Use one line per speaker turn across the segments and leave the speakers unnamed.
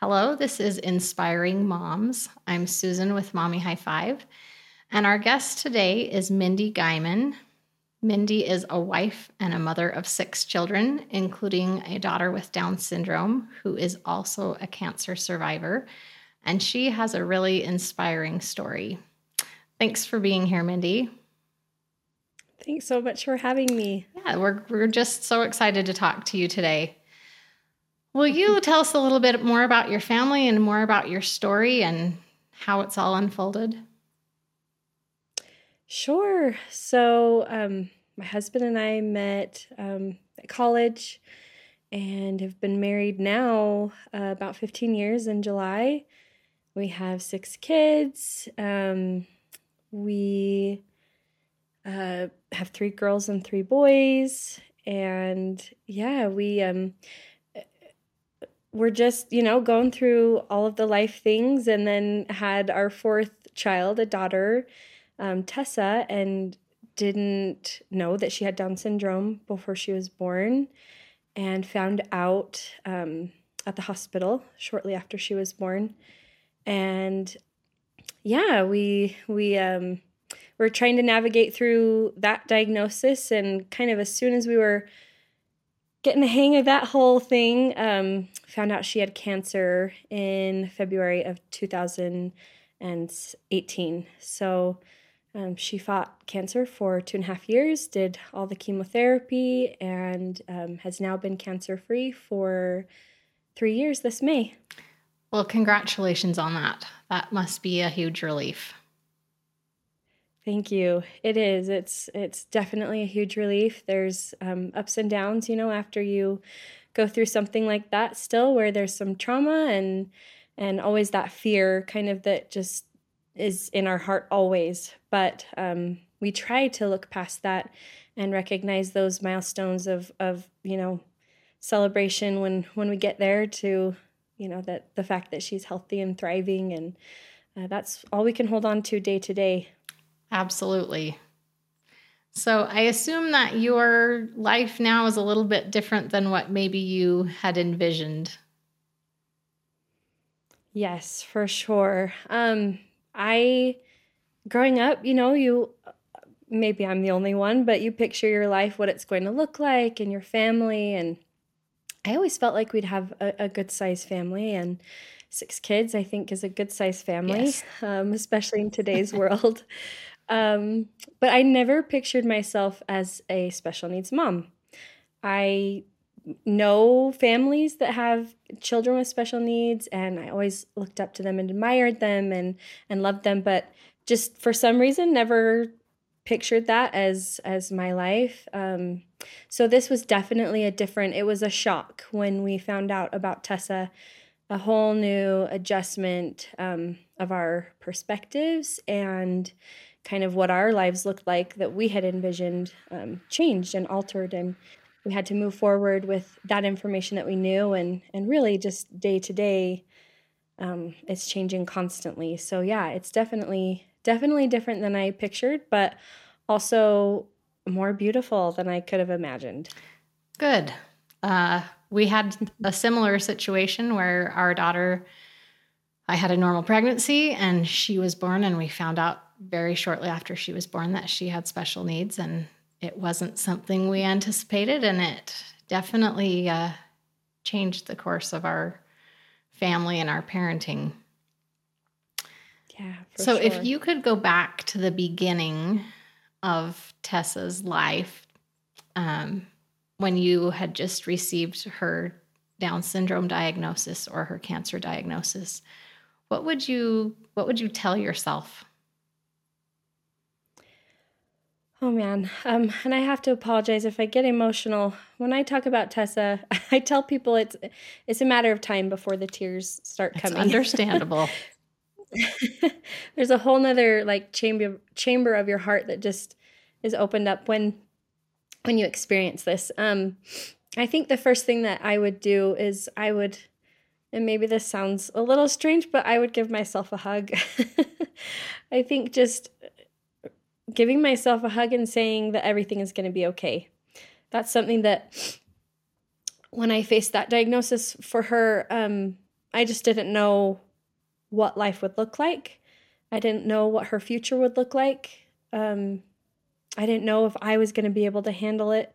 Hello, this is Inspiring Moms. I'm Susan with Mommy High Five, and our guest today is Mindy Guymon. Mindy is a wife and a mother of six children, including a daughter with Down syndrome who is also a cancer survivor. And she has a really inspiring story. Thanks for being here, Mindy.
Thanks so much for having me.
Yeah, we're, we're just so excited to talk to you today. Will you tell us a little bit more about your family and more about your story and how it's all unfolded?
Sure. So, um, my husband and I met um, at college and have been married now uh, about 15 years in July. We have six kids. Um, we uh, have three girls and three boys. And yeah, we um, we're just, you know, going through all of the life things and then had our fourth child, a daughter, um, Tessa, and didn't know that she had Down syndrome before she was born and found out um, at the hospital shortly after she was born. And yeah, we, we, um, were trying to navigate through that diagnosis and kind of as soon as we were getting the hang of that whole thing. Um, found out she had cancer in February of 2018. So um, she fought cancer for two and a half years, did all the chemotherapy, and um, has now been cancer free for three years this May.
Well, congratulations on that. That must be a huge relief.
Thank you. It is. It's it's definitely a huge relief. There's um, ups and downs, you know, after you go through something like that. Still, where there's some trauma and and always that fear, kind of that just is in our heart always. But um, we try to look past that and recognize those milestones of of you know celebration when when we get there to you know that the fact that she's healthy and thriving and uh, that's all we can hold on to day to day
Absolutely. So I assume that your life now is a little bit different than what maybe you had envisioned.
Yes, for sure. Um, I, growing up, you know, you maybe I'm the only one, but you picture your life, what it's going to look like, and your family. And I always felt like we'd have a, a good sized family. And six kids, I think, is a good sized family, yes. um, especially in today's world. Um, but I never pictured myself as a special needs mom. I know families that have children with special needs and I always looked up to them and admired them and and loved them but just for some reason never pictured that as as my life um, so this was definitely a different it was a shock when we found out about Tessa a whole new adjustment um, of our perspectives and kind of what our lives looked like that we had envisioned um, changed and altered and we had to move forward with that information that we knew and and really just day to day um, it's changing constantly. So yeah it's definitely definitely different than i pictured but also more beautiful than i could have imagined.
Good. Uh, we had a similar situation where our daughter i had a normal pregnancy and she was born and we found out very shortly after she was born that she had special needs, and it wasn't something we anticipated, and it definitely uh, changed the course of our family and our parenting.
Yeah.
so,
sure.
if you could go back to the beginning of Tessa's life, um, when you had just received her Down syndrome diagnosis or her cancer diagnosis, what would you what would you tell yourself?
Oh man, um, and I have to apologize if I get emotional when I talk about Tessa. I tell people it's it's a matter of time before the tears start
it's
coming.
Understandable.
There's a whole nother like chamber chamber of your heart that just is opened up when when you experience this. Um, I think the first thing that I would do is I would, and maybe this sounds a little strange, but I would give myself a hug. I think just giving myself a hug and saying that everything is going to be okay. That's something that when I faced that diagnosis for her, um, I just didn't know what life would look like. I didn't know what her future would look like. Um, I didn't know if I was going to be able to handle it.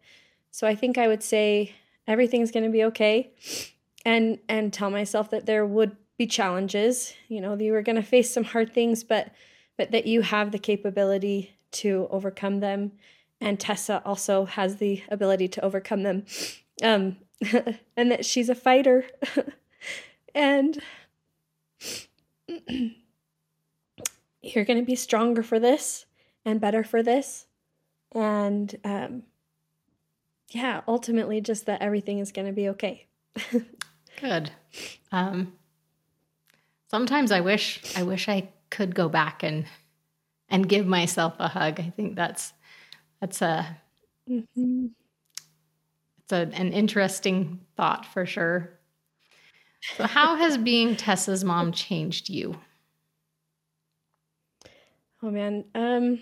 So I think I would say everything's going to be okay and and tell myself that there would be challenges, you know, you were going to face some hard things but but that you have the capability to overcome them and Tessa also has the ability to overcome them. Um and that she's a fighter. and you're going to be stronger for this and better for this and um, yeah, ultimately, just that everything is going to be okay.
Good. Um, sometimes I wish I wish I could go back and and give myself a hug. I think that's that's a mm-hmm. it's a, an interesting thought for sure. So, how has being Tessa's mom changed you?
Oh man, um,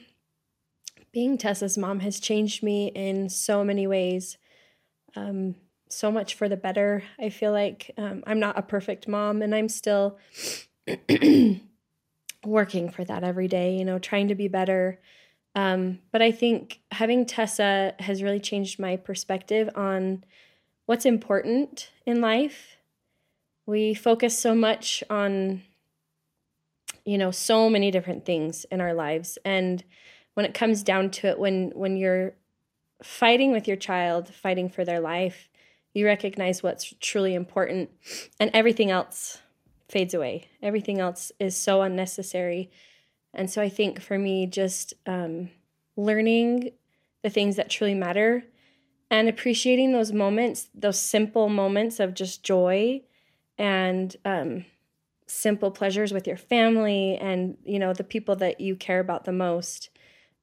being Tessa's mom has changed me in so many ways. Um, so much for the better. I feel like um, I'm not a perfect mom and I'm still working for that every day, you know, trying to be better. Um, but I think having Tessa has really changed my perspective on what's important in life. We focus so much on, you know, so many different things in our lives. And when it comes down to it when when you're fighting with your child fighting for their life you recognize what's truly important and everything else fades away. Everything else is so unnecessary. And so i think for me just um, learning the things that truly matter and appreciating those moments those simple moments of just joy and um, simple pleasures with your family and you know the people that you care about the most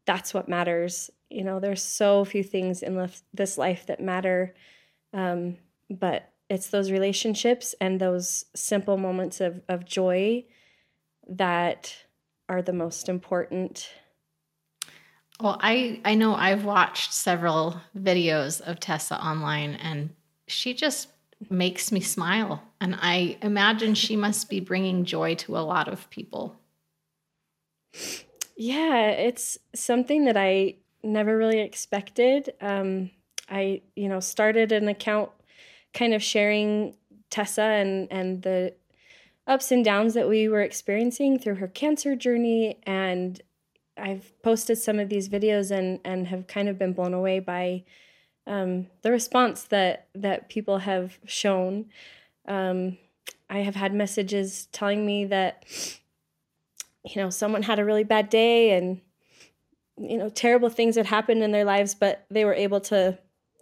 that's what matters. You know, there's so few things in this life that matter, um, but it's those relationships and those simple moments of, of joy that are the most important.
Well, I, I know I've watched several videos of Tessa online, and she just makes me smile. And I imagine she must be bringing joy to a lot of people.
Yeah, it's something that I never really expected. Um, I, you know, started an account kind of sharing Tessa and and the ups and downs that we were experiencing through her cancer journey and I've posted some of these videos and and have kind of been blown away by um, the response that that people have shown. Um, I have had messages telling me that you know, someone had a really bad day and, you know, terrible things had happened in their lives, but they were able to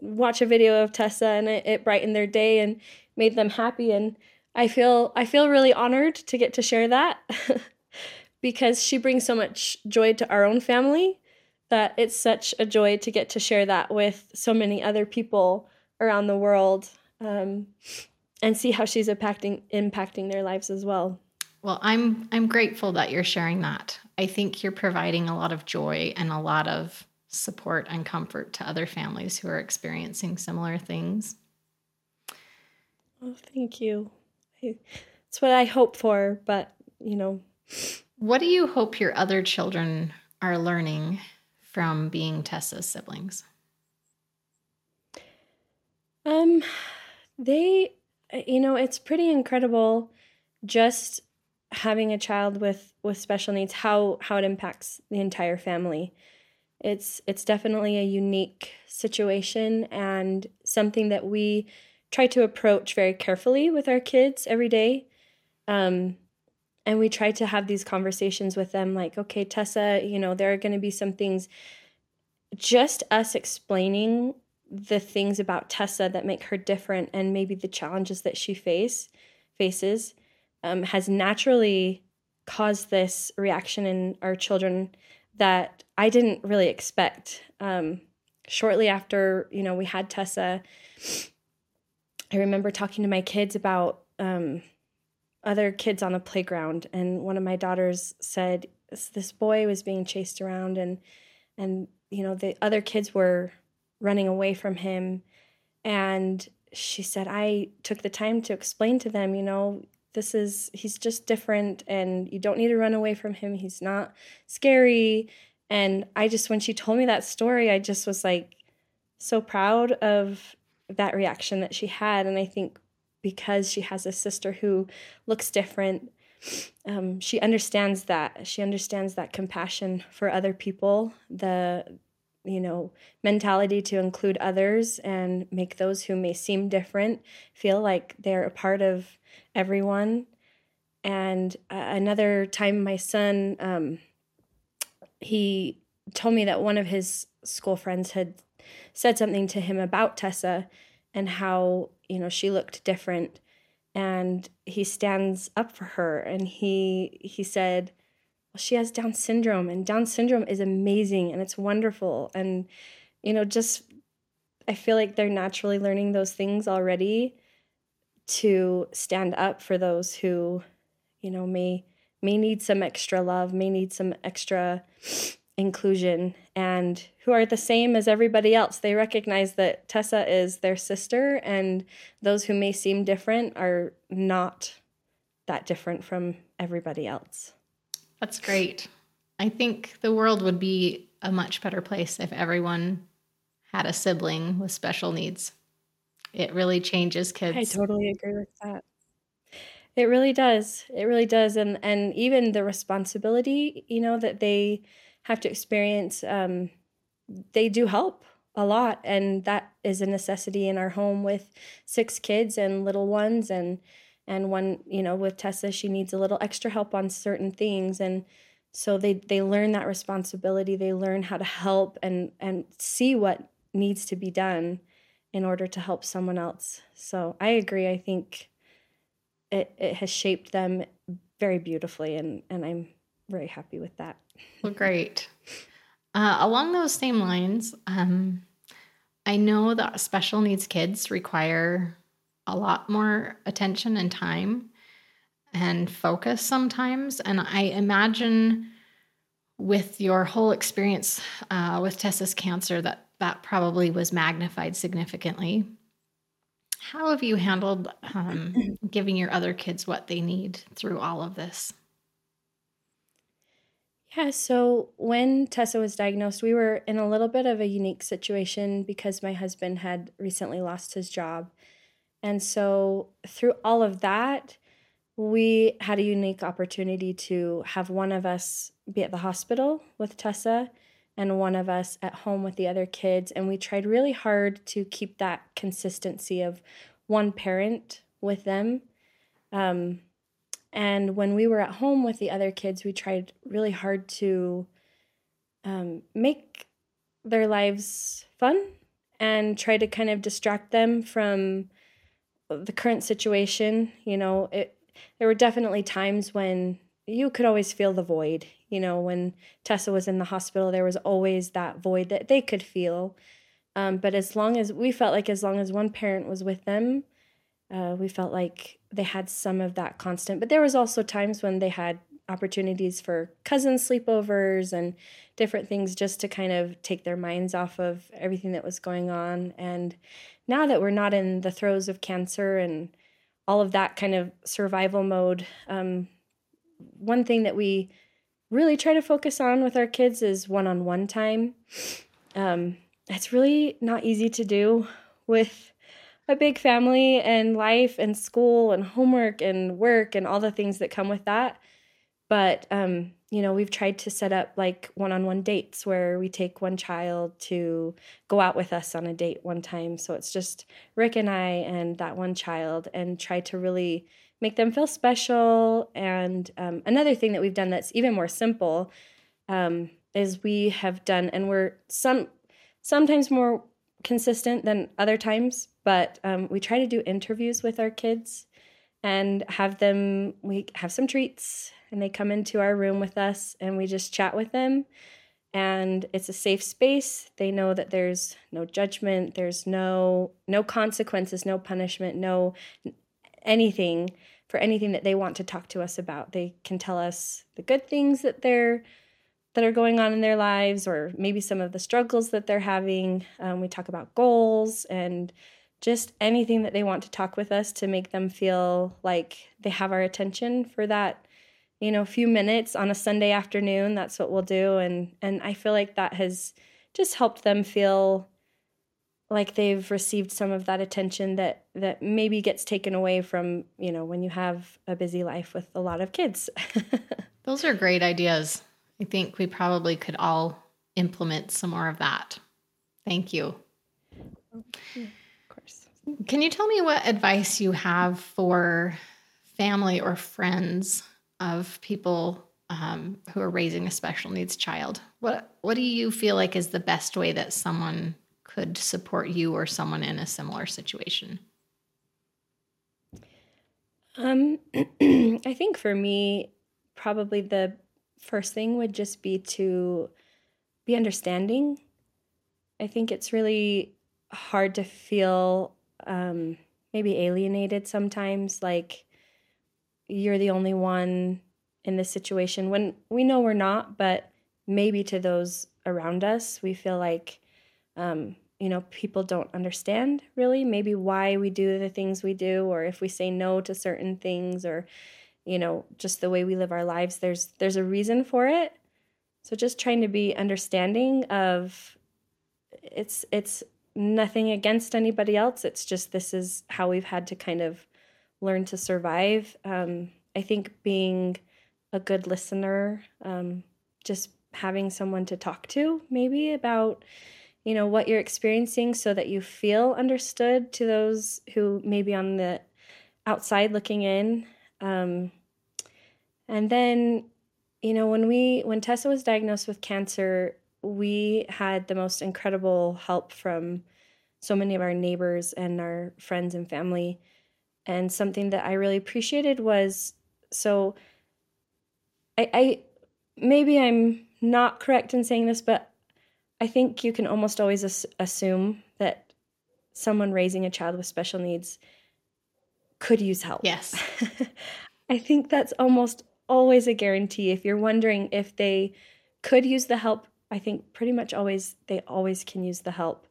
watch a video of Tessa and it, it brightened their day and made them happy. And I feel, I feel really honored to get to share that because she brings so much joy to our own family that it's such a joy to get to share that with so many other people around the world um, and see how she's impacting impacting their lives as well.
Well, I'm I'm grateful that you're sharing that. I think you're providing a lot of joy and a lot of support and comfort to other families who are experiencing similar things.
Oh, thank you. It's what I hope for, but you know.
What do you hope your other children are learning from being Tessa's siblings?
Um, they, you know, it's pretty incredible just having a child with with special needs how how it impacts the entire family it's it's definitely a unique situation and something that we try to approach very carefully with our kids every day. Um, and we try to have these conversations with them like okay tessa you know there are going to be some things just us explaining the things about tessa that make her different and maybe the challenges that she face faces um, has naturally caused this reaction in our children that I didn't really expect. Um, shortly after, you know, we had Tessa, I remember talking to my kids about um, other kids on the playground, and one of my daughters said this boy was being chased around, and and you know the other kids were running away from him, and she said I took the time to explain to them, you know, this is he's just different and you don't need to run away from him. He's not scary. And i just when she told me that story i just was like so proud of that reaction that she had. And i think because she has a sister who looks different um, she understands that. She understands that compassion for other people the you know mentality to include others and make those who may seem different feel like they're a part of everyone. And uh, another time my son um, he told me that one of his school friends had said something to him about tessa and how you know she looked different. And he stands up for her and he he said she has down syndrome and down syndrome is amazing and it's wonderful and you know just i feel like they're naturally learning those things already to stand up for those who you know may may need some extra love may need some extra inclusion and who are the same as everybody else. They recognize that Tessa is their sister, and those who may seem different are not that different from everybody else.
That's great. I think the world would be a much better place if everyone had a sibling with special needs. It really changes kids.
I totally agree with that. It really does. It really does. And and even the responsibility, you know, that they have to experience, um, they do help a lot. And that is a necessity in our home with six kids and little ones. And, and one, you know, with Tessa, she needs a little extra help on certain things. And so they, they learn that responsibility. They learn how to help and, and see what needs to be done in order to help someone else. So I agree. I think it, it has shaped them very beautifully and, and I'm very happy with that.
Well, great. Uh, along those same lines, um, I know that special needs kids require a lot more attention and time and focus sometimes. And I imagine with your whole experience uh, with Tessa's cancer, that that probably was magnified significantly. How have you handled um, giving your other kids what they need through all of this?
Yeah, so when Tessa was diagnosed, we were in a little bit of a unique situation because my husband had recently lost his job. And so through all of that, we had a unique opportunity to have one of us be at the hospital with Tessa and one of us at home with the other kids. And we tried really hard to keep that consistency of one parent with them. Um, and when we were at home with the other kids, we tried really hard to um, make their lives fun and try to kind of distract them from the current situation. You know, it, there were definitely times when you could always feel the void. You know, when Tessa was in the hospital, there was always that void that they could feel. Um, but as long as we felt like, as long as one parent was with them, uh, we felt like they had some of that constant. But there was also times when they had opportunities for cousin sleepovers and different things just to kind of take their minds off of everything that was going on. And now that we're not in the throes of cancer and all of that kind of survival mode, um, one thing that we really try to focus on with our kids is one on one time. Um, it's really not easy to do with a big family and life and school and homework and work and all the things that come with that. But um, you know, we've tried to set up like one-on-one dates where we take one child to go out with us on a date one time. So it's just Rick and I and that one child and try to really make them feel special. And um, another thing that we've done that's even more simple um, is we have done, and we're some sometimes more consistent than other times, but um, we try to do interviews with our kids and have them we have some treats and they come into our room with us and we just chat with them. And it's a safe space. They know that there's no judgment there's no no consequences no punishment no anything for anything that they want to talk to us about. They can tell us the good things that they're that are going on in their lives or maybe some of the struggles that they're having. Um, we talk about goals and just anything that they want to talk with us to make them feel like they have our attention for that you know a few minutes on a sunday afternoon that's what we'll do. And and i feel like that has just helped them feel like they've received some of that attention that that maybe gets taken away from you know when you have a busy life with a lot of kids.
Those are great ideas. I think we probably could all implement some more of that. Thank you. Of course. can you tell me what advice you have for family or friends of people um, who are raising a special needs child? What What do you feel like is the best way that someone could support you or someone in a similar situation?
Um, I think for me, probably the first thing would just be to be understanding. I think it's really hard to feel um, maybe alienated sometimes, like you're the only one in this situation when we know we're not, but maybe to those around us, we feel like, um, you know, people don't understand really maybe why we do the things we do, or if we say no to certain things, or, you know, just the way we live our lives. There's there's a reason for it. So just trying to be understanding of it's it's nothing against anybody else. It's just this is how we've had to kind of learn to survive. Um, I think being a good listener, um, just having someone to talk to maybe about you know what you're experiencing so that you feel understood to those who may be on the outside looking in um, and then you know when we when tessa was diagnosed with cancer we had the most incredible help from so many of our neighbors and our friends and family. And something that I really appreciated was so I, I maybe I'm not correct in saying this, but I think you can almost always as- assume that someone raising a child with special needs could use help.
Yes.
I think that's almost always a guarantee. If you're wondering if they could use the help I think pretty much always they always can use the help.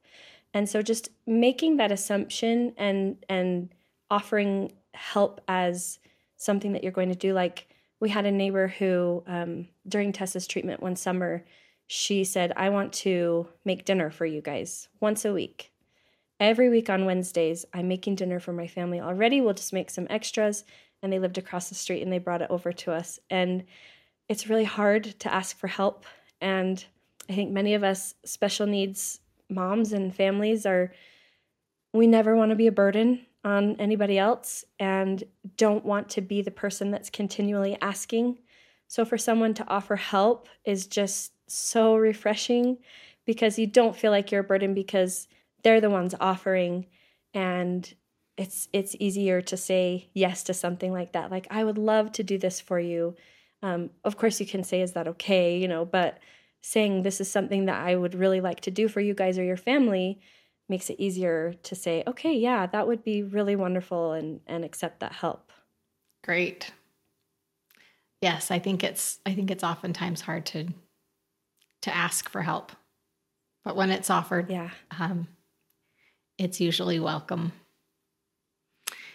And so just making that assumption and and offering help as something that you're going to do. Like we had a neighbor who um, during Tessa's treatment one summer she said I want to make dinner for you guys once a week. Every week on Wednesdays I'm making dinner for my family already. We'll just make some extras. And they lived across the street and they brought it over to us. And it's really hard to ask for help. And I think many of us special needs moms and families are, we never want to be a burden on anybody else and don't want to be the person that's continually asking. So for someone to offer help is just so refreshing because you don't feel like you're a burden because they're the ones offering and it's it's easier to say yes to something like that like i would love to do this for you um, of course you can say is that okay you know but saying this is something that I would really like to do for you guys or your family makes it easier to say, okay, yeah, that would be really wonderful and and accept that help.
Great. Yes, I think it's I think it's oftentimes hard to to ask for help. But when it's offered,
yeah.
Um, it's usually welcome.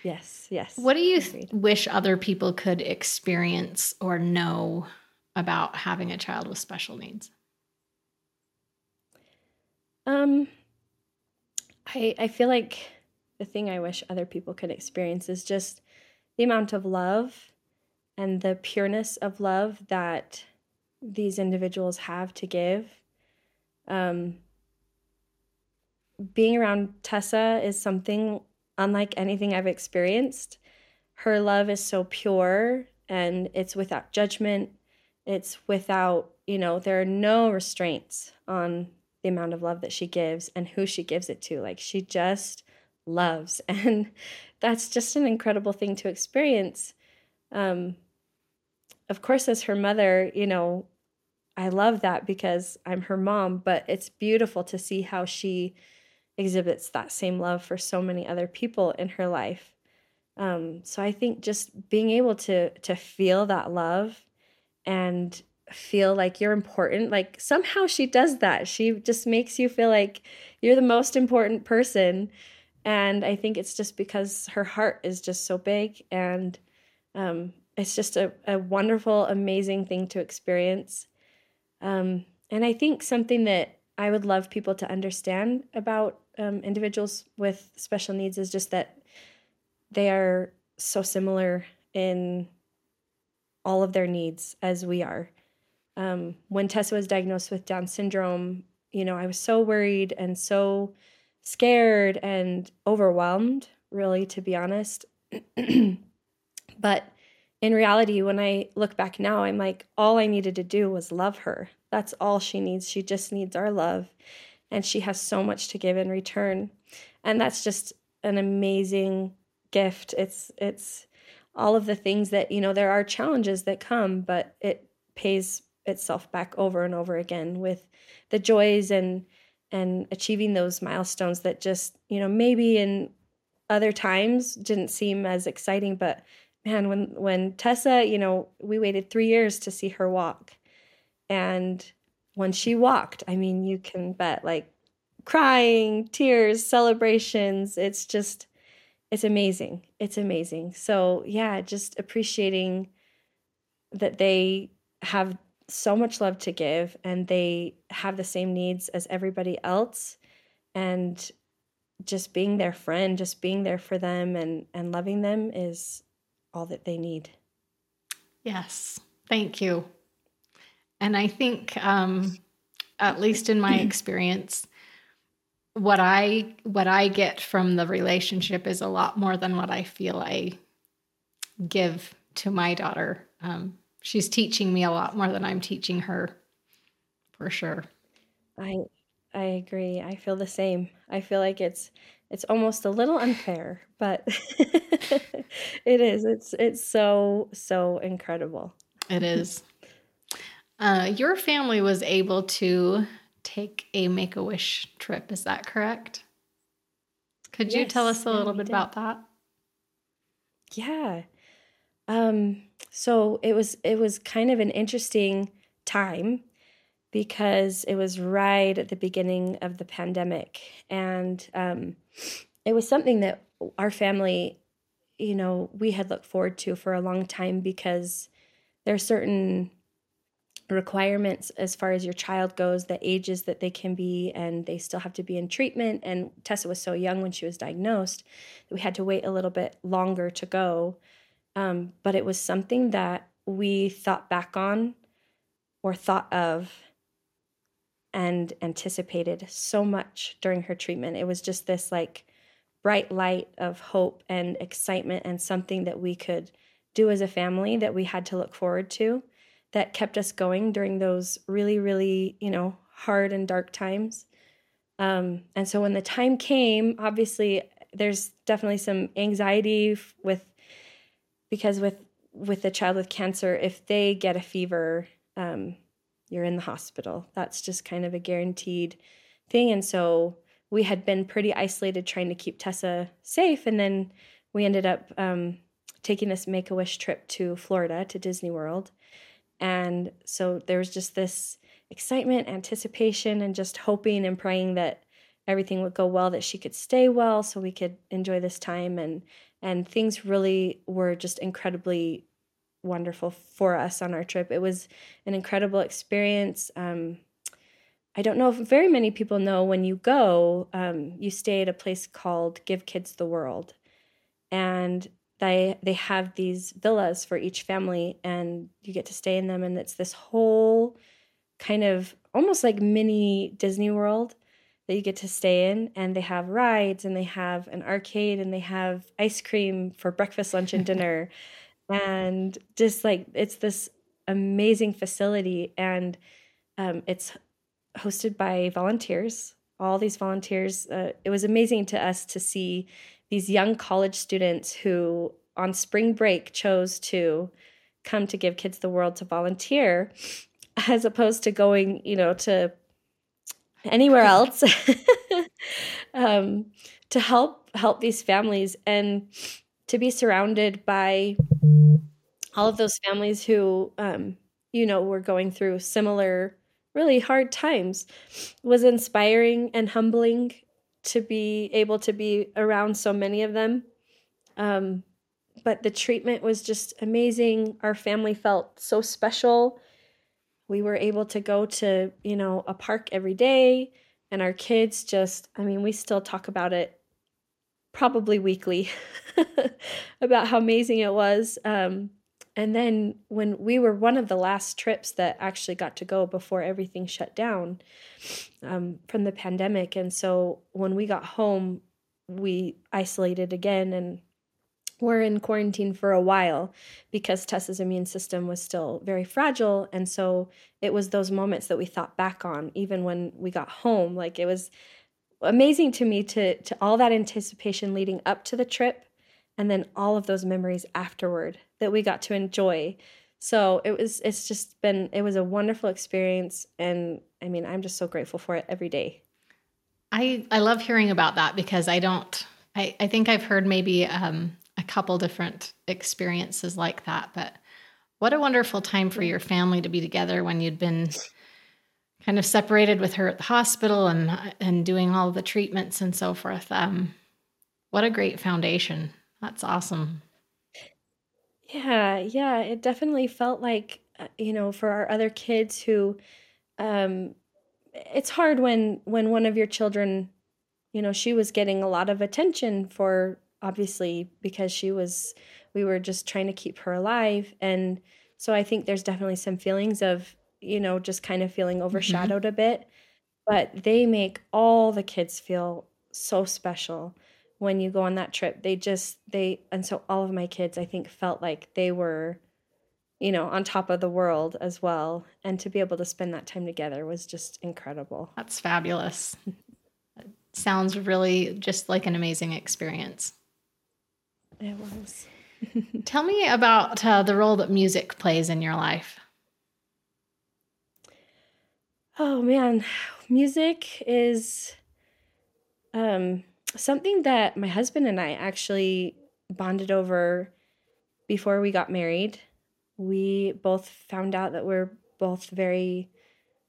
Yes, yes.
What do you th- wish other people could experience or know about having a child with special needs?
Um, I I feel like the thing I wish other people could experience is just the amount of love and the pureness of love that these individuals have to give. Um, being around Tessa is something unlike anything I've experienced. Her love is so pure and it's without judgment. It's without, you know, there are no restraints on the amount of love that she gives and who she gives it to. Like she just loves. And that's just an incredible thing to experience. Um, of course, as her mother, you know, I love that because I'm her mom, but it's beautiful to see how she exhibits that same love for so many other people in her life. Um, so I think just being able to to feel that love and feel like you're important. Like somehow she does that. She just makes you feel like you're the most important person And I think it's just because her heart is just so big and um, it's just a, a wonderful, amazing thing to experience. Um, and I think something that I would love people to understand about um, individuals with special needs is just that they are so similar in all of their needs as we are. Um, when Tessa was diagnosed with Down syndrome, you know, I was so worried and so scared and overwhelmed, really, to be honest. but in reality, when I look back now, I'm like, all I needed to do was love her. That's all she needs. She just needs our love. And she has so much to give in return. And that's just an amazing gift. It's, it's, all of the things that you know there are challenges that come but it pays itself back over and over again with the joys and and achieving those milestones that just you know maybe in other times didn't seem as exciting. But man when when Tessa you know we waited 3 years to see her walk. And when she walked i mean you can bet like crying tears celebrations it's just it's amazing. It's amazing. So yeah just appreciating that they have so much love to give and they have the same needs as everybody else. And just being their friend just being there for them and and loving them is all that they need.
Yes. Thank you. And i think um at least in my experience what i what i get from the relationship is a lot more than what i feel i give to my daughter. Um, she's teaching me a lot more than I'm teaching her for sure.
I I agree. I feel the same. I feel like it's it's almost a little unfair, but it is. It's it's so so incredible.
It is. Uh, your family was able to take a Make a Wish trip. Is that correct? Could yes, you tell us a little bit did. about that?
Yeah. Um, so it was it was kind of an interesting time because it was right at the beginning of the pandemic. And um, it was something that our family you know we had looked forward to for a long time because there are certain requirements as far as your child goes the ages that they can be and they still have to be in treatment. And tessa was so young when she was diagnosed that we had to wait a little bit longer to go um, but it was something that we thought back on or thought of and anticipated so much during her treatment. It was just this like bright light of hope and excitement and something that we could do as a family that we had to look forward to that kept us going during those really, really, you know, hard and dark times. Um, and so when the time came, obviously, there's definitely some anxiety with because with with a child with cancer, if they get a fever, um, you're in the hospital. That's just kind of a guaranteed thing. And so we had been pretty isolated trying to keep Tessa safe. And then we ended up um, taking this Make a Wish trip to Florida to Disney World. And so there was just this excitement, anticipation, and just hoping and praying that everything would go well, that she could stay well, so we could enjoy this time. And and things really were just incredibly wonderful for us on our trip. It was an incredible experience. Um, I don't know if very many people know when you go, um, you stay at a place called Give Kids the World, and they they have these villas for each family, and you get to stay in them, and it's this whole kind of almost like mini Disney World that you get to stay in and they have rides and they have an arcade and they have ice cream for breakfast lunch and dinner. And just like it's this amazing facility and um, it's hosted by volunteers all these volunteers. Uh, it was amazing to us to see these young college students who on spring break chose to come to give kids the world to volunteer as opposed to going you know to anywhere else um, to help help these families and to be surrounded by all of those families who um, you know were going through similar really hard times was inspiring and humbling to be able to be around so many of them. Um, but the treatment was just amazing. Our family felt so special. We were able to go to, you know, a park every day, and our kids just, I mean, we still talk about it probably weekly about how amazing it was. Um, and then when we were one of the last trips that actually got to go before everything shut down um, from the pandemic. And so when we got home, we isolated again and were in quarantine for a while because Tessa's immune system was still very fragile. And so it was those moments that we thought back on, even when we got home. Like it was amazing to me to, to all that anticipation leading up to the trip and then all of those memories afterward that we got to enjoy. So it was it's just been it was a wonderful experience and I mean I'm just so grateful for it every day.
I I love hearing about that because I don't I, I think I've heard maybe um, couple different experiences like that, but what a wonderful time for your family to be together when you'd been kind of separated with her at the hospital and and doing all the treatments and so forth. Um, what a great foundation that's awesome.
Yeah, yeah, it definitely felt like, uh, you know, for our other kids who um it's hard when when one of your children, you know, she was getting a lot of attention for obviously because she was we were just trying to keep her alive. And so I think there's definitely some feelings of, you know, just kind of feeling mm-hmm. overshadowed mm-hmm. a bit, but they make all the kids feel so special when you go on that trip. They just they and so all of my kids i think felt like they were you know on top of the world as well. And to be able to spend that time together was just incredible.
That's fabulous. Sounds really just like an amazing experience
it was
tell me about uh, the role that music plays in your life
oh man music is um something that my husband and I actually bonded over before we got married. We both found out that we're both very,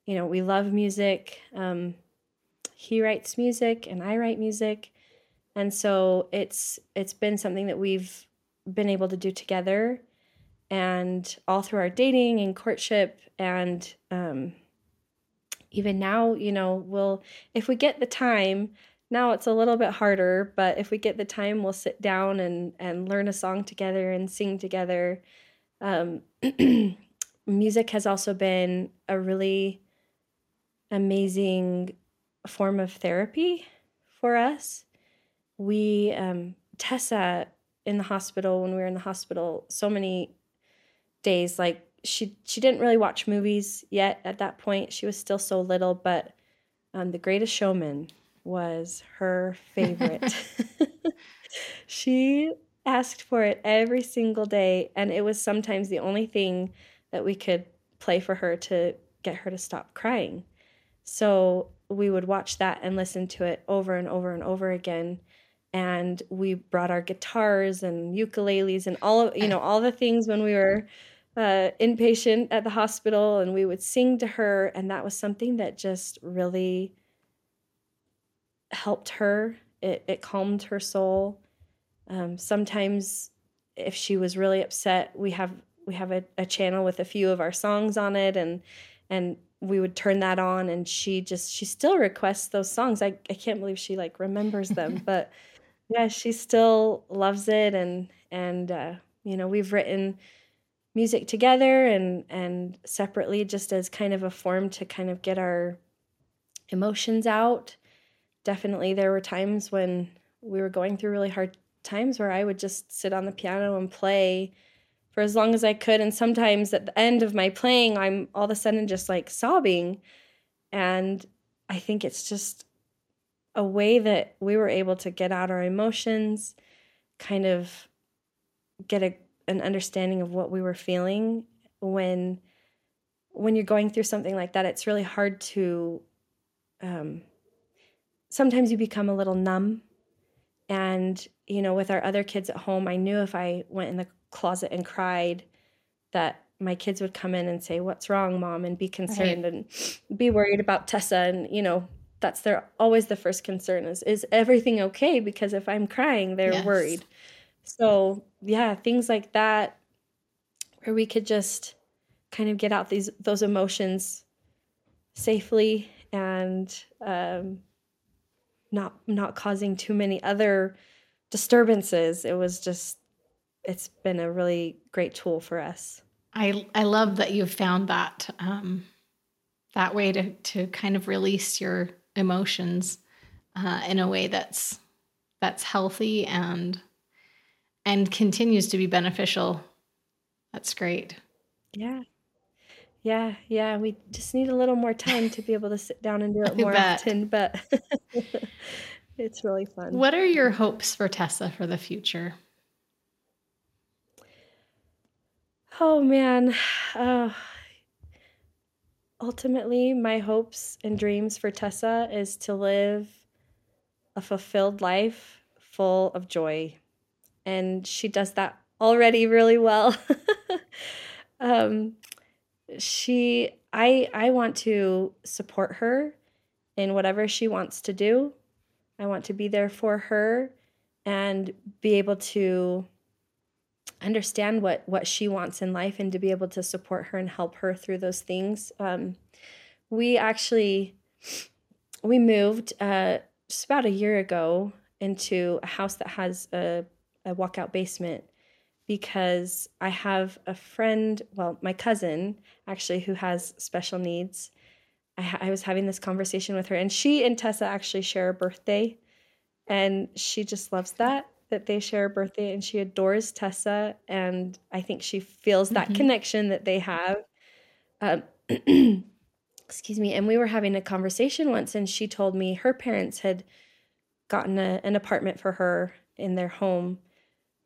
you know, we love music. Um, he writes music and I write music, and so it's it's been something that we've been able to do together, and all through our dating and courtship, and um, even now, you know, we'll if we get the time now it's a little bit harder, but if we get the time, we'll sit down and, and learn a song together and sing together. Um, music has also been a really amazing form of therapy for us. We, um, Tessa in the hospital, when we were in the hospital, so many days, like she, she didn't really watch movies yet at that point. She was still so little, but um, The Greatest Showman was her favorite. she asked for it every single day, and it was sometimes the only thing that we could play for her to get her to stop crying. So we would watch that and listen to it over and over and over again. And we brought our guitars and ukuleles and all of you know all the things when we were uh, inpatient at the hospital, and we would sing to her, and that was something that just really helped her. It, it calmed her soul. Um, sometimes, if she was really upset, we have we have a, a channel with a few of our songs on it, and and we would turn that on, and she just she still requests those songs. I I can't believe she like remembers them, but yeah, she still loves it, and and uh, you know we've written music together and and separately just as kind of a form to kind of get our emotions out definitely there were times when we were going through really hard times where I would just sit on the piano and play for as long as I could. And sometimes at the end of my playing, I'm all of a sudden just like sobbing. And I think it's just a way that we were able to get out our emotions, kind of get a, an understanding of what we were feeling when when you're going through something like that it's really hard to um, sometimes you become a little numb. And, you know, with our other kids at home, I knew if I went in the closet and cried, that my kids would come in and say, What's wrong, mom? and be concerned right. and be worried about Tessa and, you know, that's their always the first concern is is everything okay? Because if i'm crying they're
Yes.
worried. So yeah things like that where we could just kind of get out these those emotions safely and um, not not causing too many other disturbances. It was just it's been a really great tool for us.
I I love that you've found that um, that way to to kind of release your emotions uh, in a way that's that's healthy and and continues to be beneficial. That's great.
Yeah. Yeah, yeah. We just need a little more time to be able to sit down and do it more
bet.
often, but it's really fun.
What are your hopes for Tessa for the future?
Oh man. Uh, ultimately, my hopes and dreams for Tessa is to live a fulfilled life full of joy. And she does that already really well. um, she I I want to support her in whatever she wants to do. I want to be there for her and be able to understand what what she wants in life and to be able to support her and help her through those things. Um, we actually we moved uh, just about a year ago into a house that has a, a walkout basement because I have a friend, well, my cousin actually, who has special needs. I, ha- I was having this conversation with her, and she and Tessa actually share a birthday, and she just loves that that they share a birthday, and she adores Tessa, and I think she feels that
Mhm.
connection that they have. Um, excuse me. And we were having a conversation once, and she told me her parents had gotten a, an apartment for her in their home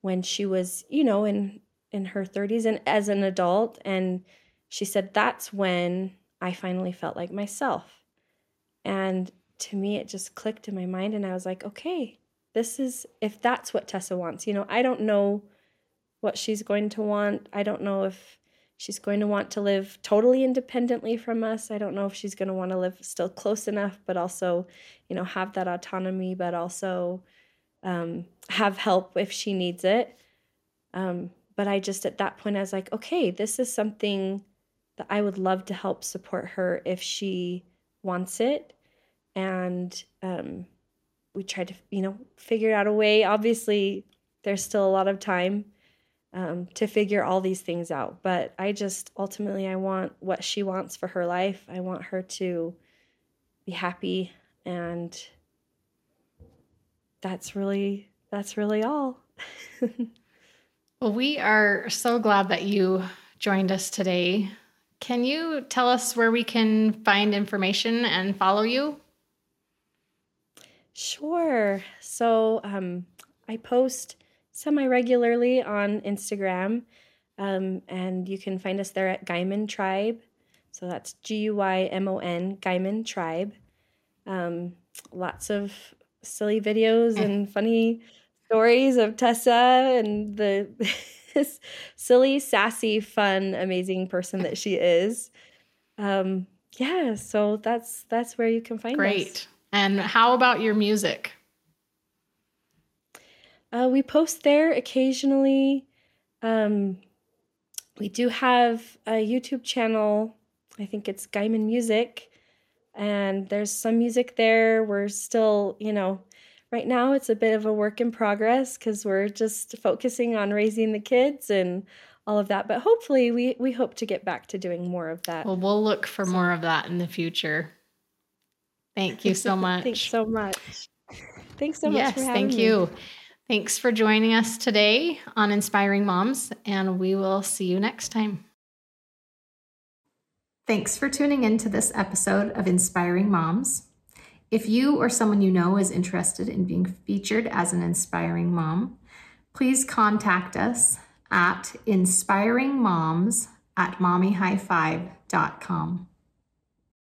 when she was, you know, in in her 30s and as an adult and she said that's when I finally felt like myself. And to me it just clicked in my mind and I was like, okay, this is if that's what Tessa wants. You know, I don't know what she's going to want. I don't know if she's going to want to live totally independently from us. I don't know if she's going to want to live still close enough, but also, you know, have that autonomy, but also um, have help if she needs it. Um, but I just, at that point, I was like, okay, this is something that I would love to help support her if she wants it. And um, we tried to, you know, figure out a way. Obviously, there's still a lot of time um, to figure all these things out. But I just ultimately, I want what she wants for her life. I want her to be happy, and that's really that's really all.
Well, we are so glad that you joined us today. Can you tell us where we can find information and follow you?
Sure. So um, I post semi regularly on Instagram, um, and you can find us there at Guymon Tribe. So that's G U Y M O N, Guymon Tribe. Um, lots of silly videos and funny stories of Tessa and the silly, sassy, fun, amazing person that she is. Um, yeah, so that's that's where you can find us.
Great. And how about your music?
Uh, we post there occasionally. Um, we do have a YouTube channel. I think it's Guymon Music, and there's some music there. We're still, you know, right now it's a bit of a work in progress because we're just focusing on raising the kids and all of that. But hopefully, we we hope to get back to doing more of that.
Well, we'll look for more of that in the future. Thank you so much.
Thanks so much. Thanks so much.
yes,
for having
thank
me.
you. Thanks for joining us today on Inspiring Moms, and we will see you next time. Thanks for tuning in to this episode of Inspiring Moms. If you or someone you know is interested in being featured as an inspiring mom, please contact us at inspiringmoms at mommyhighfive.com.